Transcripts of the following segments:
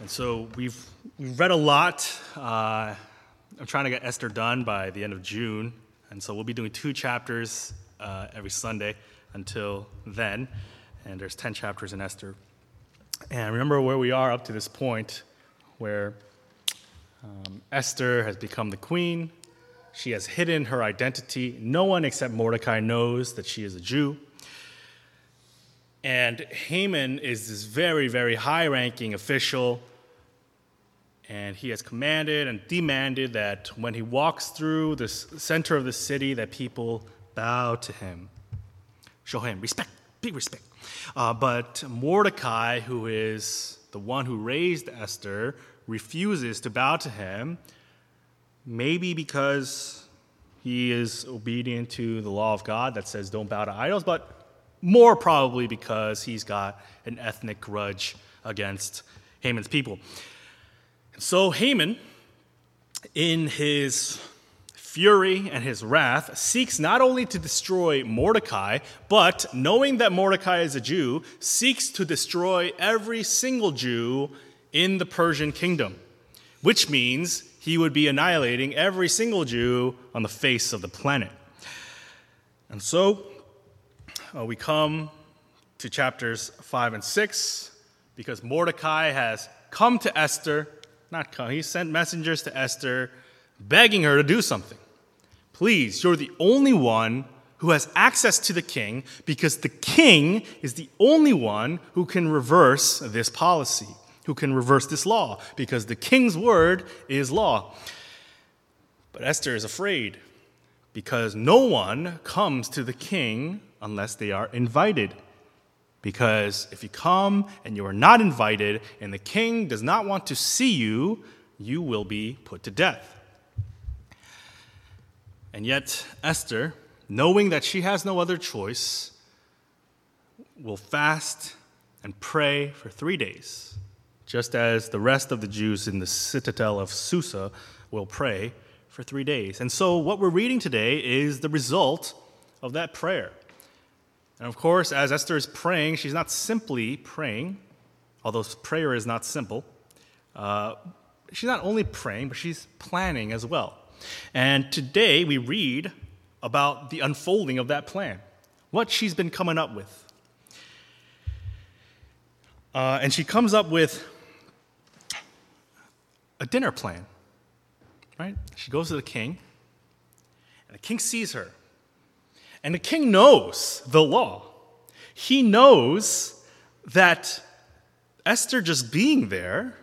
And so we've, we've read a lot. Uh, I'm trying to get Esther done by the end of June. And so we'll be doing two chapters uh, every Sunday until then. And there's 10 chapters in Esther. And remember where we are up to this point, where um, Esther has become the queen. She has hidden her identity. No one except Mordecai knows that she is a Jew. And Haman is this very, very high ranking official. And he has commanded and demanded that when he walks through the center of the city, that people bow to him. Show him respect, big respect. Uh, but Mordecai, who is the one who raised Esther, refuses to bow to him, maybe because he is obedient to the law of God that says don't bow to idols, but more probably because he's got an ethnic grudge against Haman's people. So Haman, in his fury and his wrath, seeks not only to destroy Mordecai, but knowing that Mordecai is a Jew, seeks to destroy every single Jew in the Persian kingdom, which means he would be annihilating every single Jew on the face of the planet. And so uh, we come to chapters 5 and 6 because Mordecai has come to Esther, not come, he sent messengers to Esther begging her to do something. Please, you're the only one who has access to the king because the king is the only one who can reverse this policy, who can reverse this law, because the king's word is law. But Esther is afraid because no one comes to the king unless they are invited. Because if you come and you are not invited and the king does not want to see you, you will be put to death. And yet, Esther, knowing that she has no other choice, will fast and pray for three days, just as the rest of the Jews in the citadel of Susa will pray for three days. And so, what we're reading today is the result of that prayer. And of course, as Esther is praying, she's not simply praying, although prayer is not simple. Uh, she's not only praying, but she's planning as well. And today we read about the unfolding of that plan, what she's been coming up with. Uh, and she comes up with a dinner plan, right? She goes to the king, and the king sees her. And the king knows the law. He knows that Esther just being there,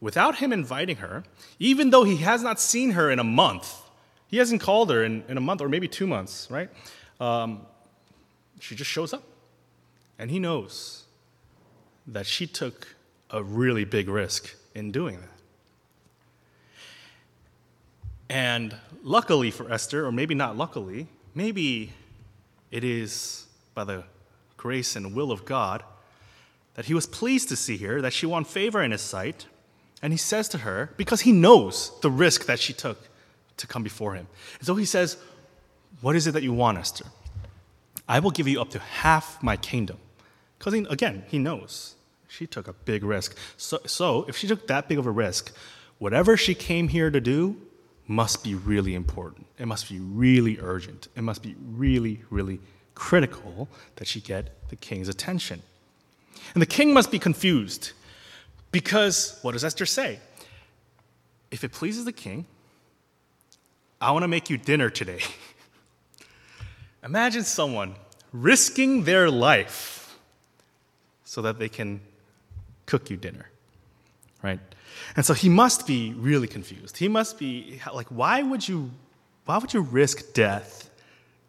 without him inviting her, even though he has not seen her in a month, he hasn't called her in, in a month or maybe two months, right? Um, she just shows up. And he knows that she took a really big risk in doing that. And luckily for Esther, or maybe not luckily, maybe it is by the grace and will of God that he was pleased to see her, that she won favor in his sight. And he says to her, because he knows the risk that she took to come before him. And so he says, What is it that you want, Esther? I will give you up to half my kingdom. Because again, he knows she took a big risk. So, so if she took that big of a risk, whatever she came here to do must be really important. It must be really urgent. It must be really, really critical that she get the king's attention. And the king must be confused because what does Esther say? If it pleases the king, I want to make you dinner today. Imagine someone risking their life so that they can cook you dinner, right? And so he must be really confused. He must be like, why would you, why would you risk death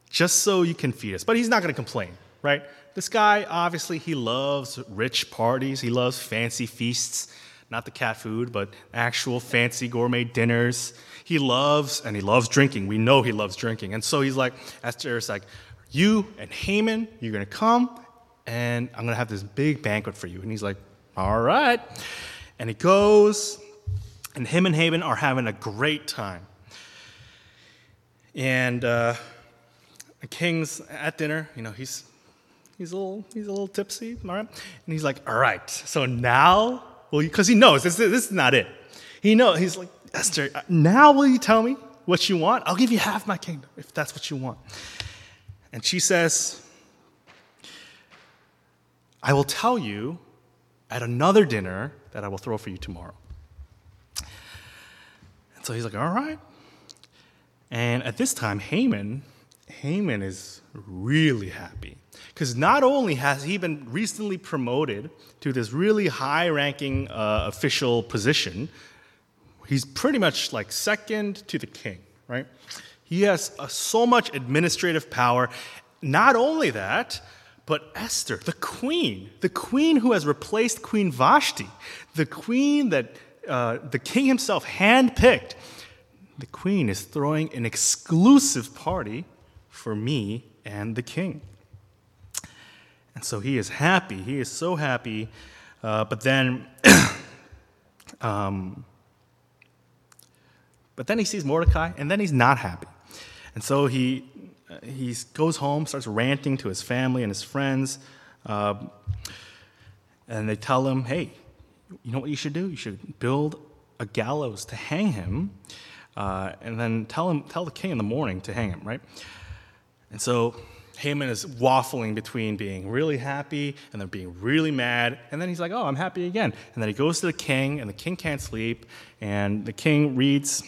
just so you can feed us? But he's not going to complain, right? This guy, obviously, he loves rich parties. He loves fancy feasts, not the cat food, but actual fancy gourmet dinners. He loves, and he loves drinking. We know he loves drinking. And so he's like, Esther's like, you and Haman, you're going to come, and I'm going to have this big banquet for you. And he's like, all right. And he goes, and him and Haman are having a great time. And uh, the king's at dinner. You know, he's he's a little he's a little tipsy, all right. And he's like, "All right, so now Well, because he knows this, this is not it. He knows. He's like, Esther, now will you tell me what you want? I'll give you half my kingdom if that's what you want. And she says, I will tell you at another dinner that I will throw for you tomorrow. And so he's like, all right. And at this time, Haman, Haman is really happy. Because not only has he been recently promoted to this really high ranking uh, official position, he's pretty much like second to the king, right? He has uh, so much administrative power. Not only that, but Esther, the queen, the queen who has replaced Queen Vashti, the queen that uh, the king himself handpicked, the queen is throwing an exclusive party for me and the king. And so he is happy. He is so happy. Uh, but then, um, but then he sees Mordecai, and then he's not happy. And so he, he goes home, starts ranting to his family and his friends. Uh, and they tell him, hey, you know what you should do? You should build a gallows to hang him, uh, and then tell him, tell the king in the morning to hang him, right? And so Haman is waffling between being really happy and then being really mad. And then he's like, oh, I'm happy again. And then he goes to the king, and the king can't sleep. And the king reads,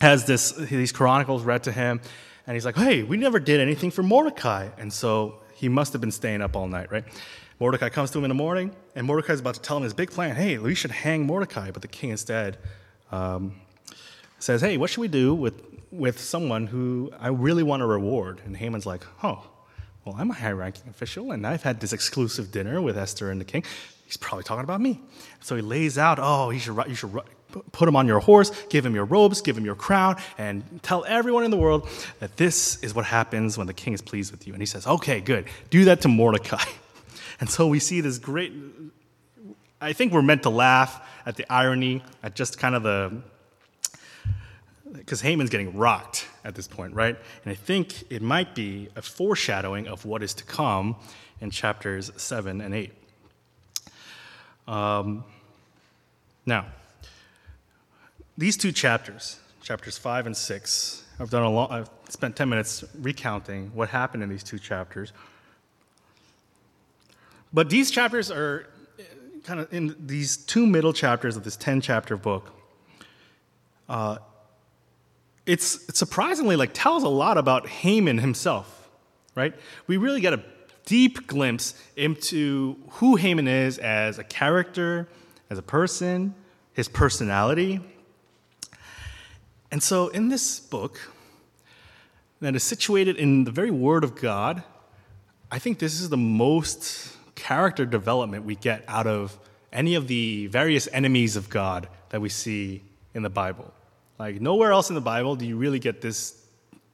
has this, these chronicles read to him. And he's like, hey, we never did anything for Mordecai. And so he must have been staying up all night, right? Mordecai comes to him in the morning, and Mordecai's about to tell him his big plan. Hey, we should hang Mordecai. But the king instead um, says, hey, what should we do with, with someone who I really want to reward? And Haman's like, oh, well, I'm a high ranking official and I've had this exclusive dinner with Esther and the king. He's probably talking about me. So he lays out, oh, you should, you should put him on your horse, give him your robes, give him your crown, and tell everyone in the world that this is what happens when the king is pleased with you. And he says, okay, good. Do that to Mordecai. And so we see this great, I think we're meant to laugh at the irony, at just kind of the, because Haman's getting rocked at this point, right? And I think it might be a foreshadowing of what is to come in chapters 7 and 8. Um, now, these two chapters, chapters 5 and 6, I've, done a long, I've spent 10 minutes recounting what happened in these two chapters. But these chapters are kind of in these two middle chapters of this 10 chapter book. Uh, it's, it's surprisingly like tells a lot about Haman himself, right? We really get a deep glimpse into who Haman is as a character, as a person, his personality. And so in this book that is situated in the very Word of God, I think this is the most character development we get out of any of the various enemies of God that we see in the Bible. Like nowhere else in the Bible do you really get this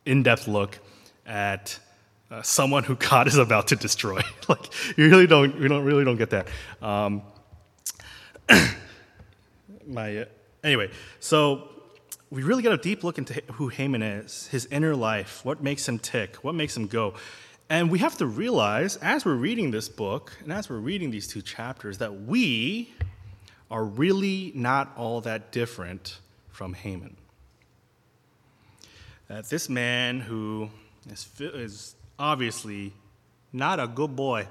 in-depth look at uh, someone who God is about to destroy. like you really don't, you don't really don't get that. Um, my uh, anyway, so we really get a deep look into who Haman is, his inner life, what makes him tick, what makes him go. And we have to realize, as we're reading this book and as we're reading these two chapters, that we are really not all that different from Haman. That this man who is, is obviously not a good boy,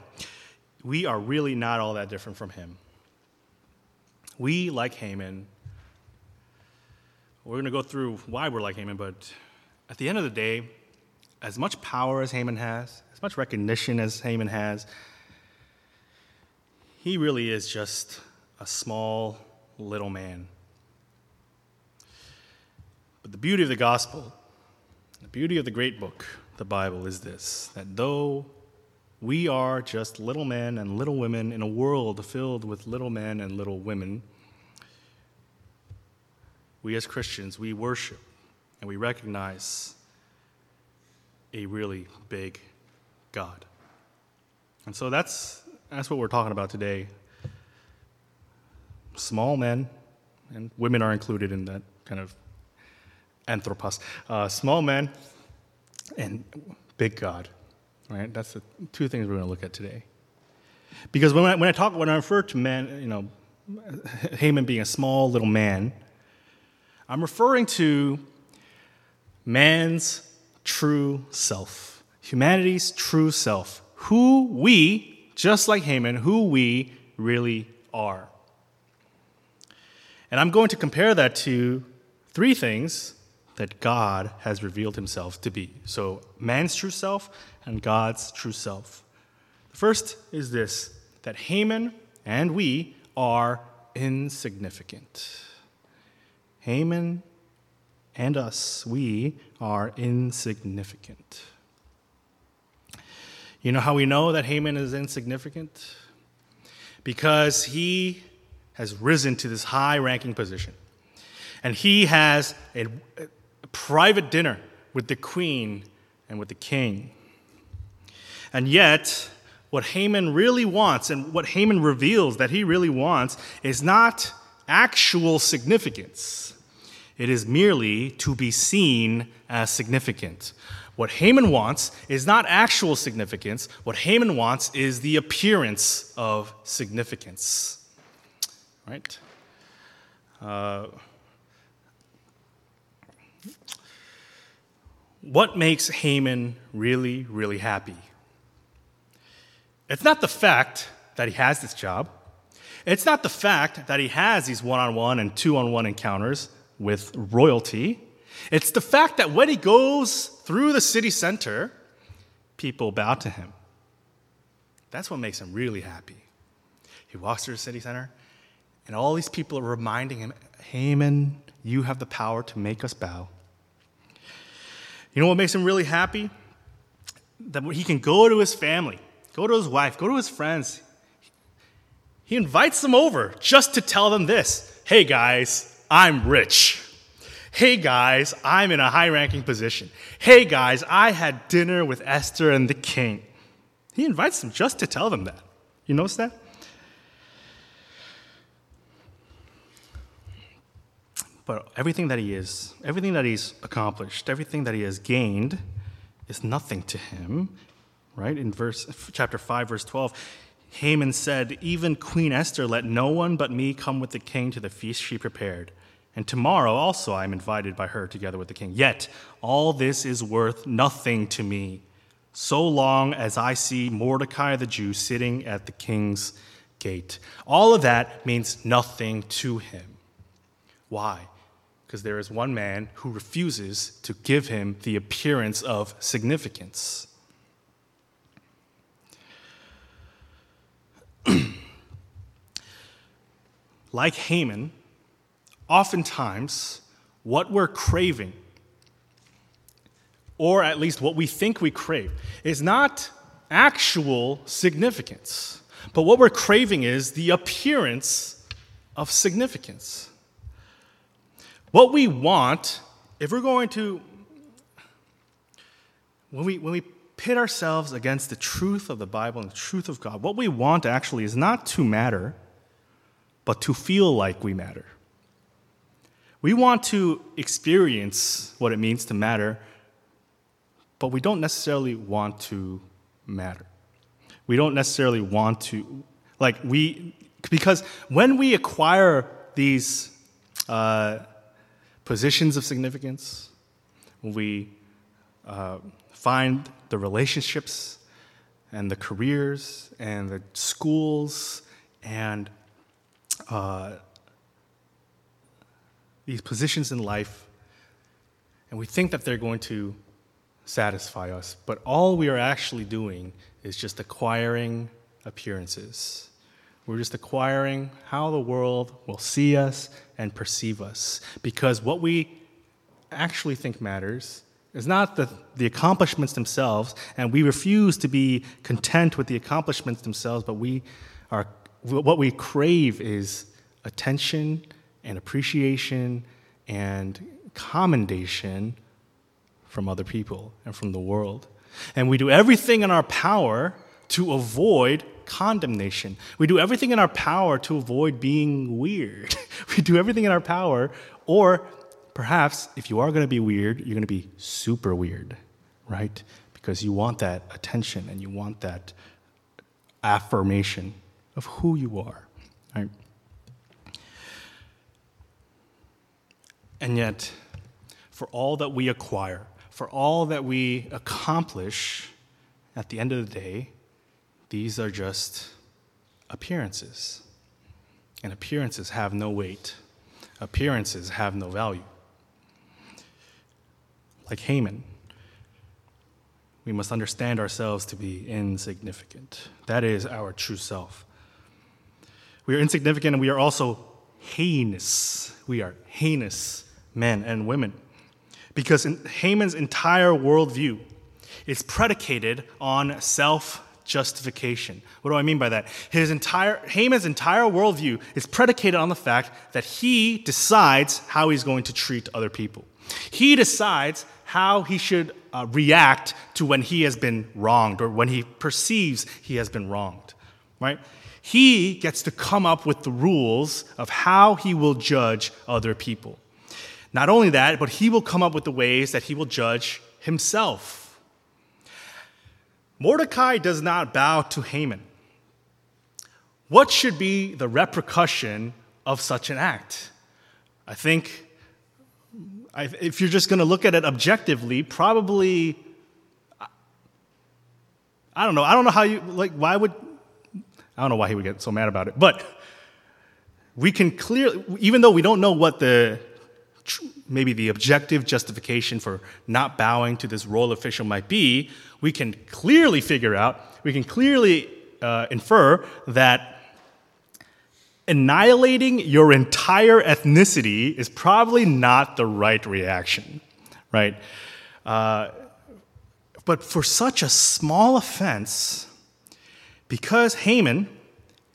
we are really not all that different from him. We, like Haman, we're going to go through why we're like Haman, but at the end of the day, as much power as Haman has, as much recognition as Haman has, he really is just a small little man. But the beauty of the gospel, the beauty of the great book, the Bible, is this that though we are just little men and little women in a world filled with little men and little women, we as Christians, we worship and we recognize a really big God. And so that's, that's what we're talking about today. Small men, and women are included in that kind of anthropos, uh, small man and big God. Right? That's the two things we're going to look at today. Because when I, when I talk, when I refer to men, you know, Haman being a small little man. I'm referring to man's true self, humanity's true self, who we, just like Haman, who we really are. And I'm going to compare that to three things that God has revealed himself to be. So, man's true self and God's true self. The first is this that Haman and we are insignificant. Haman and us, we are insignificant. You know how we know that Haman is insignificant? Because he has risen to this high ranking position. And he has a, a, private dinner with the queen and with the king. And yet, what Haman really wants and what Haman reveals that he really wants is not actual significance. It is merely to be seen as significant. What Haman wants is not actual significance. What Haman wants is the appearance of significance. Right? Uh, what makes Haman really, really happy? It's not the fact that he has this job. It's not the fact that he has these one on one and two on one encounters with royalty. It's the fact that when he goes through the city center, people bow to him. That's what makes him really happy. He walks through the city center, and all these people are reminding him, Haman, you have the power to make us bow. You know what makes him really happy? That he can go to his family, go to his wife, go to his friends. He invites them over just to tell them this Hey guys, I'm rich. Hey guys, I'm in a high ranking position. Hey guys, I had dinner with Esther and the king. He invites them just to tell them that. You notice that? But everything that he is, everything that he's accomplished, everything that he has gained is nothing to him. Right? In verse chapter 5 verse 12, Haman said, "Even Queen Esther let no one but me come with the king to the feast she prepared." And tomorrow also I am invited by her together with the king. Yet all this is worth nothing to me, so long as I see Mordecai the Jew sitting at the king's gate. All of that means nothing to him. Why? Because there is one man who refuses to give him the appearance of significance. Like Haman, oftentimes what we're craving, or at least what we think we crave, is not actual significance. But what we're craving is the appearance of significance. What we want, if we're going to, when we, when we pit ourselves against the truth of the Bible and the truth of God, what we want actually is not to matter, but to feel like we matter. We want to experience what it means to matter, but we don't necessarily want to matter. We don't necessarily want to, like, we, because when we acquire these uh, positions of significance, we uh, find the relationships and the careers and the schools and uh, these positions in life, and we think that they're going to satisfy us, but all we are actually doing is just acquiring appearances. We're just acquiring how the world will see us and perceive us. Because what we actually think matters is not the, the accomplishments themselves, and we refuse to be content with the accomplishments themselves, but we are, what we crave is attention and appreciation and commendation from other people and from the world. And we do everything in our power to avoid condemnation. We do everything in our power to avoid being weird. we do everything in our power, or perhaps if you are going to be weird, you're going to be super weird, right? Because you want that attention and you want that affirmation of who you are. Right? And yet, for all that we acquire, for all that we accomplish, at the end of the day, these are just appearances. And appearances have no weight, appearances have no value. Like Haman, we must understand ourselves to be insignificant. That is our true self. We are insignificant and we are also heinous. We are heinous men and women. Because Haman's entire worldview is predicated on self justification. What do I mean by that? His entire, Haman's entire worldview is predicated on the fact that he decides how he's going to treat other people. He decides how he should uh, react to when he has been wronged or when he perceives he has been wronged, right? He gets to come up with the rules of how he will judge other people. Not only that, but he will come up with the ways that he will judge himself. Mordecai does not bow to Haman. What should be the repercussion of such an act? I think if you're just going to look at it objectively, probably, I don't know. I don't know how you, like, why would, I don't know why he would get so mad about it. But we can clearly, even though we don't know what the, maybe the objective justification for not bowing to this royal official might be, we can clearly figure out, we can clearly uh, infer that annihilating your entire ethnicity is probably not the right reaction, right? Uh, but for such a small offense, because Haman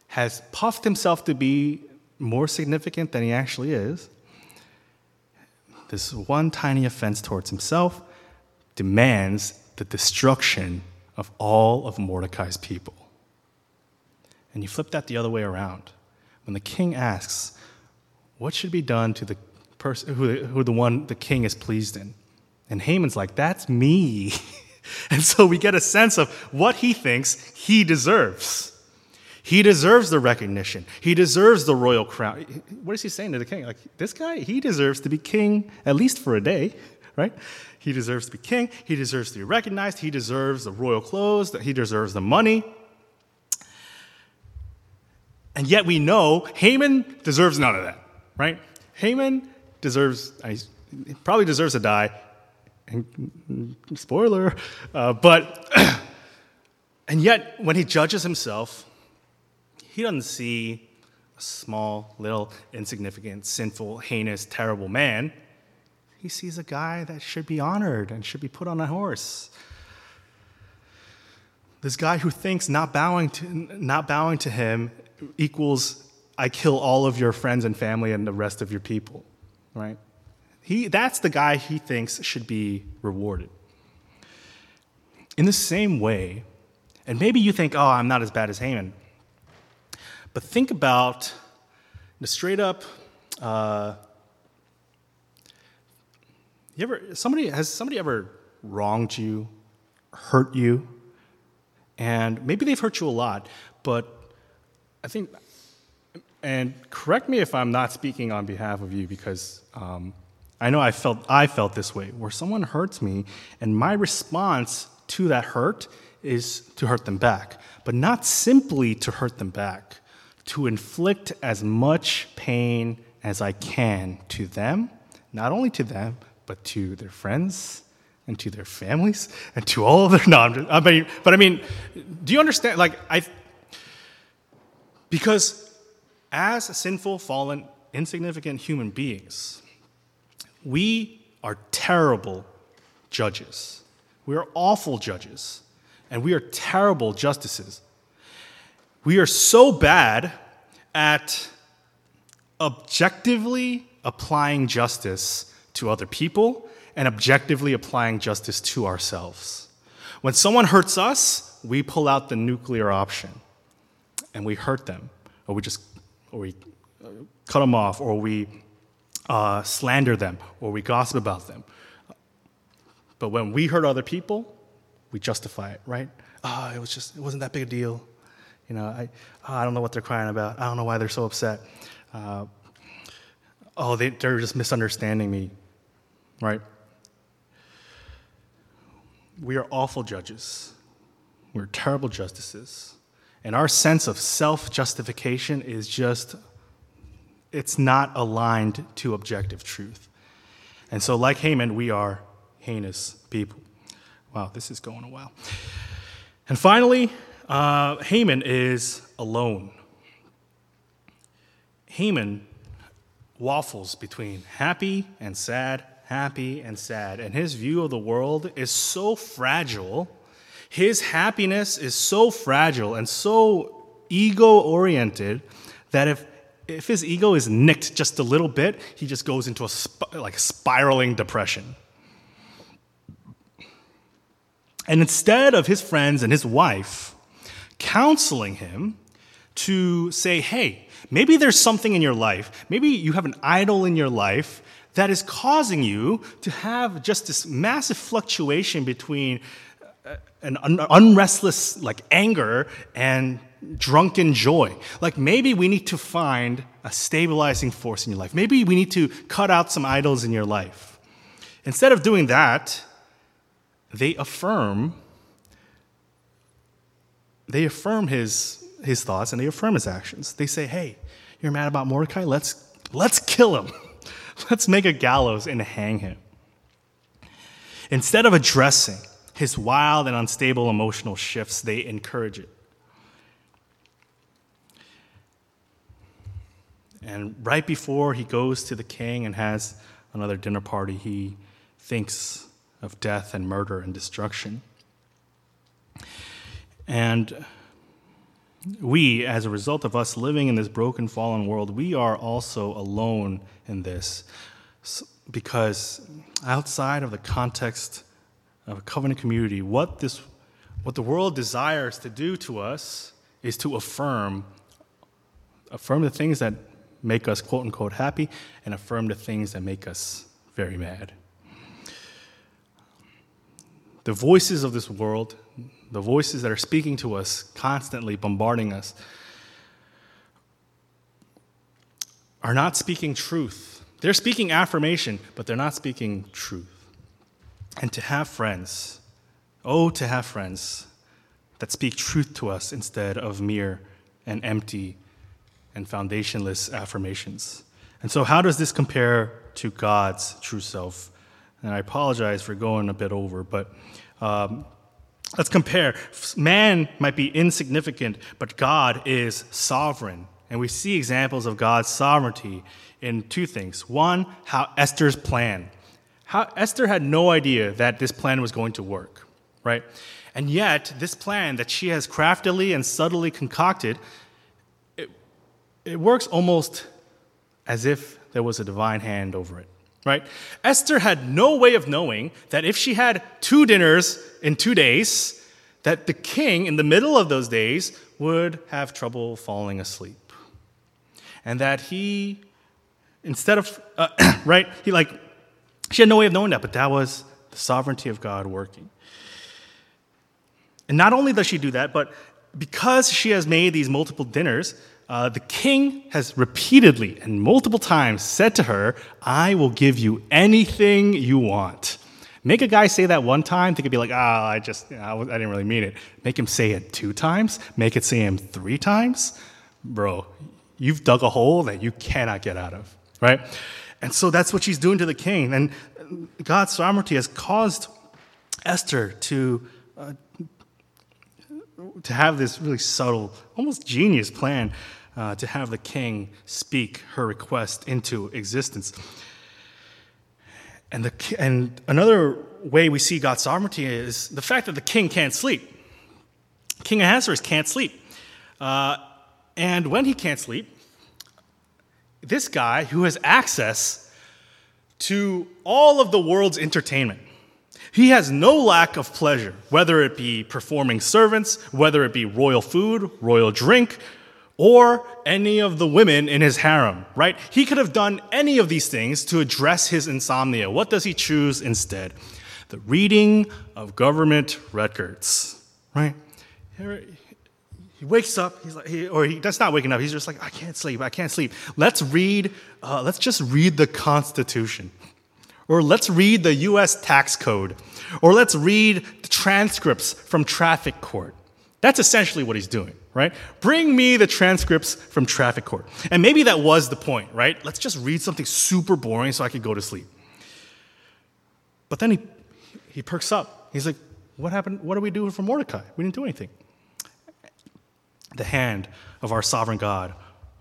has puffed himself to be more significant than he actually is, this one tiny offense towards himself demands the destruction of all of Mordecai's people. And you flip that the other way around when the king asks, What should be done to the person who, who the one the king is pleased in? And Haman's like, That's me. and so we get a sense of what he thinks he deserves. He deserves the recognition. He deserves the royal crown. What is he saying to the king? Like, this guy, he deserves to be king at least for a day, right? He deserves to be king. He deserves to be recognized. He deserves the royal clothes. He deserves the money. And yet we know Haman deserves none of that, right? Haman deserves, he probably deserves to die. And, spoiler, uh, but, and yet when he judges himself, he doesn't see a small, little, insignificant, sinful, heinous, terrible man. He sees a guy that should be honored and should be put on a horse. This guy who thinks not bowing to, not bowing to him equals I kill all of your friends and family and the rest of your people, right? He, that's the guy he thinks should be rewarded. In the same way, and maybe you think, oh, I'm not as bad as Haman, but think about the straight up. Uh, you ever somebody has somebody ever wronged you, hurt you, and maybe they've hurt you a lot, but I think, and correct me if I'm not speaking on behalf of you because um, I know I felt I felt this way, where someone hurts me, and my response to that hurt is to hurt them back, but not simply to hurt them back, to inflict as much pain as I can to them, not only to them, but to their friends and to their families and to all of their non. I mean, but I mean, do you understand? Like I because as sinful, fallen, insignificant human beings, we are terrible judges. We are awful judges, and we are terrible justices. We are so bad at objectively applying justice to other people and objectively applying justice to ourselves. When someone hurts us, we pull out the nuclear option and we hurt them, or we just, or we uh, cut them off, or we uh, slander them, or we gossip about them. But when we hurt other people, we justify it, right? Oh, it was just, it wasn't that big a deal. You know, I, oh, I don't know what they're crying about. I don't know why they're so upset. Uh, oh, they, they're just misunderstanding me, right? We are awful judges. We're terrible justices. And our sense of self justification is just, it's not aligned to objective truth. And so, like Haman, we are heinous people. Wow, this is going a while. And finally, uh, Haman is alone. Haman waffles between happy and sad, happy and sad. And his view of the world is so fragile. His happiness is so fragile and so ego oriented that if, if his ego is nicked just a little bit, he just goes into a sp- like spiraling depression. And instead of his friends and his wife counseling him to say, hey, maybe there's something in your life, maybe you have an idol in your life that is causing you to have just this massive fluctuation between an un- unrestless like anger and drunken joy. Like maybe we need to find a stabilizing force in your life. Maybe we need to cut out some idols in your life. Instead of doing that, they affirm they affirm his his thoughts and they affirm his actions. They say, "Hey, you're mad about Mordecai? Let's let's kill him." Let's make a gallows and hang him. Instead of addressing his wild and unstable emotional shifts, they encourage it. And right before he goes to the king and has another dinner party, he thinks of death and murder and destruction. And we, as a result of us living in this broken, fallen world, we are also alone in this because outside of the context of a covenant community, what, this, what the world desires to do to us is to affirm, affirm the things that make us quote unquote happy and affirm the things that make us very mad. The voices of this world the voices that are speaking to us, constantly bombarding us, are not speaking truth. They're speaking affirmation, but they're not speaking truth. And to have friends, oh, to have friends that speak truth to us instead of mere and empty and foundationless affirmations. And so, how does this compare to God's true self? And I apologize for going a bit over, but um, Let's compare. Man might be insignificant, but God is sovereign. And we see examples of God's sovereignty in two things. One, how Esther's plan. How Esther had no idea that this plan was going to work, right? And yet, this plan that she has craftily and subtly concocted, it, it works almost as if there was a divine hand over it right? Esther had no way of knowing that if she had two dinners in two days, that the king in the middle of those days would have trouble falling asleep. And that he, instead of, uh, right, he like, she had no way of knowing that, but that was the sovereignty of God working. And not only does she do that, but because she has made these multiple dinners, uh, the king has repeatedly and multiple times said to her, I will give you anything you want. Make a guy say that one time, they could be like, ah, oh, I just, I didn't really mean it. Make him say it two times, make it say him three times. Bro, you've dug a hole that you cannot get out of, right? And so that's what she's doing to the king. And God's sovereignty has caused Esther to, uh, to have this really subtle, almost genius plan uh, to have the king speak her request into existence. And, the, and another way we see God's sovereignty is the fact that the king can't sleep. King Ahasuerus can't sleep. Uh, and when he can't sleep, this guy who has access to all of the world's entertainment, he has no lack of pleasure, whether it be performing servants, whether it be royal food, royal drink, or any of the women in his harem, right? He could have done any of these things to address his insomnia. What does he choose instead? The reading of government records, right? He he wakes up, he's like, he, or he, that's not waking up, he's just like, I can't sleep, I can't sleep. Let's read, uh, let's just read the Constitution. Or let's read the US tax code. Or let's read the transcripts from traffic court. That's essentially what he's doing, right? Bring me the transcripts from traffic court. And maybe that was the point, right? Let's just read something super boring so I could go to sleep. But then he, he perks up. He's like, What happened? What do we do for Mordecai? We didn't do anything the hand of our sovereign God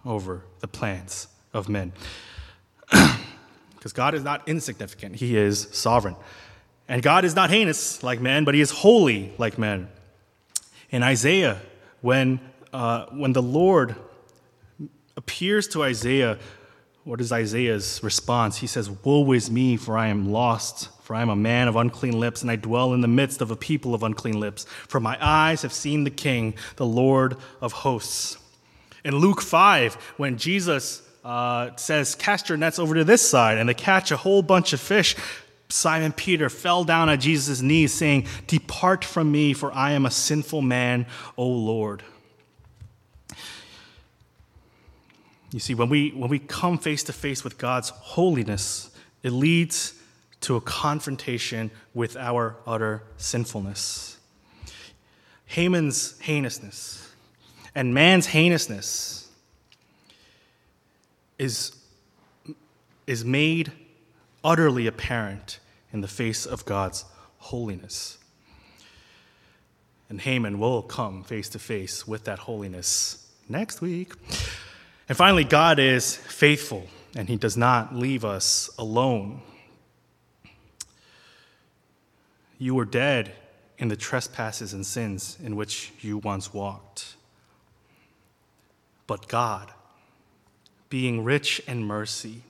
over the plans of men. Because God is not insignificant, He is sovereign. And God is not heinous like men, but He is holy like men. In Isaiah, when, uh, when the Lord appears to Isaiah, what is Isaiah's response? He says, Woe is me, for I am lost, for I am a man of unclean lips, and I dwell in the midst of a people of unclean lips. For my eyes have seen the King, the Lord of hosts. In Luke 5, when Jesus uh, says, Cast your nets over to this side, and they catch a whole bunch of fish, Simon Peter fell down at Jesus' knees, saying, Depart from me, for I am a sinful man, O Lord. You see, when we, when we come face to face with God's holiness, it leads to a confrontation with our utter sinfulness. Haman's heinousness and man's heinousness is, is made utterly apparent in the face of God's holiness. And Haman will come face to face with that holiness next week. And finally, God is faithful and he does not leave us alone. You were dead in the trespasses and sins in which you once walked. But God, being rich in mercy,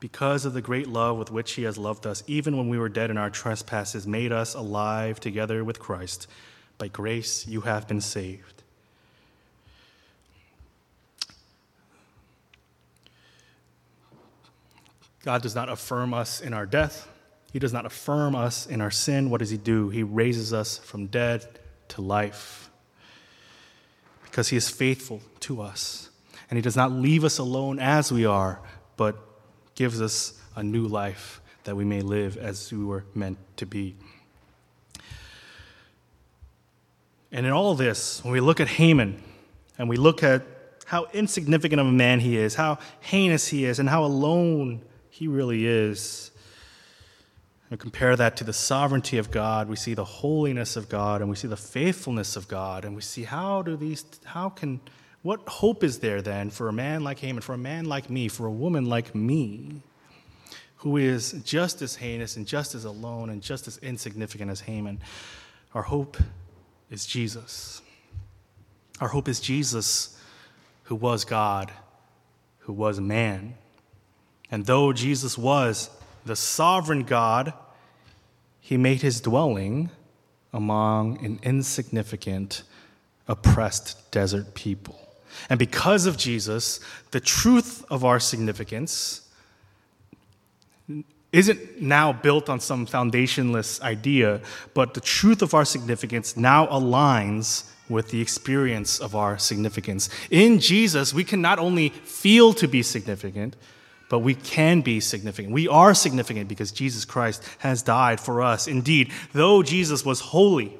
because of the great love with which he has loved us, even when we were dead in our trespasses, made us alive together with Christ. By grace you have been saved. God does not affirm us in our death. He does not affirm us in our sin. What does He do? He raises us from dead to life because He is faithful to us. And He does not leave us alone as we are, but gives us a new life that we may live as we were meant to be. And in all this, when we look at Haman and we look at how insignificant of a man he is, how heinous he is, and how alone he really is. And compare that to the sovereignty of God, we see the holiness of God and we see the faithfulness of God, and we see how do these, how can, what hope is there then for a man like Haman, for a man like me, for a woman like me, who is just as heinous and just as alone and just as insignificant as Haman? Our hope is Jesus. Our hope is Jesus, who was God, who was man and though Jesus was the sovereign God, he made his dwelling among an insignificant, oppressed desert people. And because of Jesus, the truth of our significance isn't now built on some foundationless idea, but the truth of our significance now aligns with the experience of our significance. In Jesus, we can not only feel to be significant, but we can be significant. We are significant because Jesus Christ has died for us. Indeed, though Jesus was holy,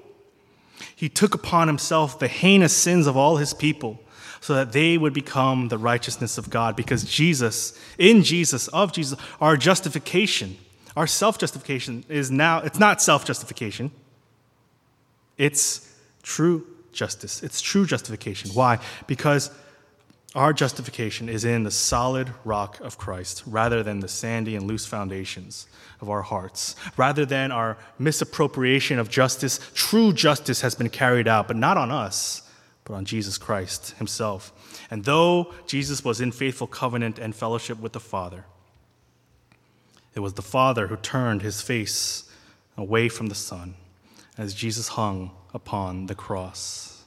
he took upon himself the heinous sins of all his people so that they would become the righteousness of God. Because Jesus, in Jesus, of Jesus, our justification, our self justification is now, it's not self justification, it's true justice. It's true justification. Why? Because our justification is in the solid rock of Christ rather than the sandy and loose foundations of our hearts. Rather than our misappropriation of justice, true justice has been carried out, but not on us, but on Jesus Christ himself. And though Jesus was in faithful covenant and fellowship with the Father, it was the Father who turned his face away from the Son as Jesus hung upon the cross.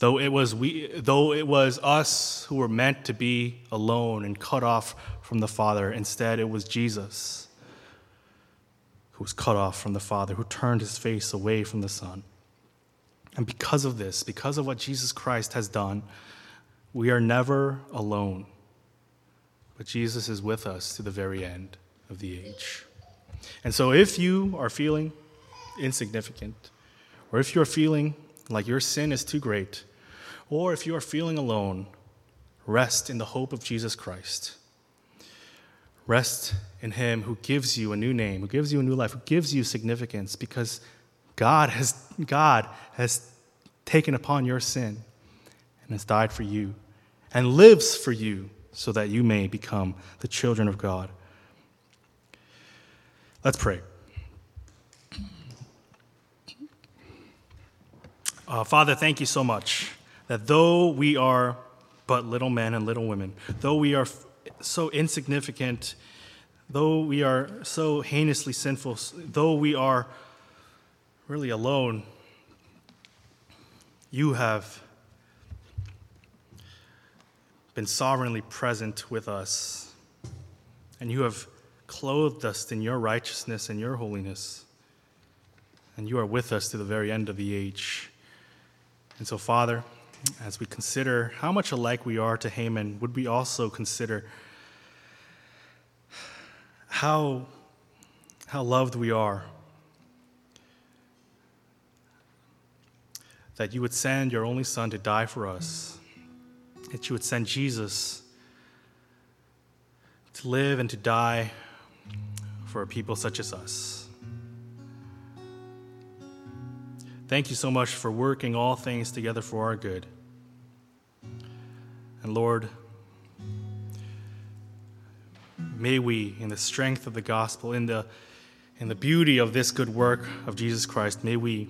Though it was we, though it was us who were meant to be alone and cut off from the Father, instead it was Jesus who was cut off from the Father, who turned his face away from the Son. And because of this, because of what Jesus Christ has done, we are never alone. But Jesus is with us to the very end of the age. And so if you are feeling insignificant, or if you're feeling like your sin is too great, or if you are feeling alone, rest in the hope of Jesus Christ. Rest in Him who gives you a new name, who gives you a new life, who gives you significance, because God has, God has taken upon your sin and has died for you and lives for you so that you may become the children of God. Let's pray. Uh, Father, thank you so much that though we are but little men and little women, though we are so insignificant, though we are so heinously sinful, though we are really alone, you have been sovereignly present with us, and you have clothed us in your righteousness and your holiness, and you are with us to the very end of the age. And so, Father, as we consider how much alike we are to Haman, would we also consider how, how loved we are? That you would send your only Son to die for us, that you would send Jesus to live and to die for a people such as us. Thank you so much for working all things together for our good. And Lord, may we, in the strength of the gospel, in the, in the beauty of this good work of Jesus Christ, may we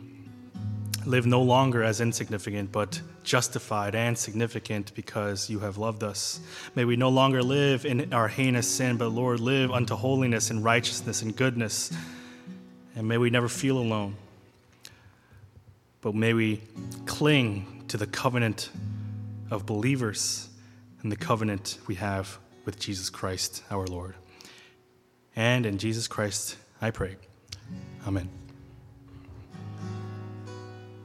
live no longer as insignificant, but justified and significant because you have loved us. May we no longer live in our heinous sin, but Lord, live unto holiness and righteousness and goodness. And may we never feel alone but may we cling to the covenant of believers and the covenant we have with Jesus Christ our Lord. And in Jesus Christ I pray. Amen.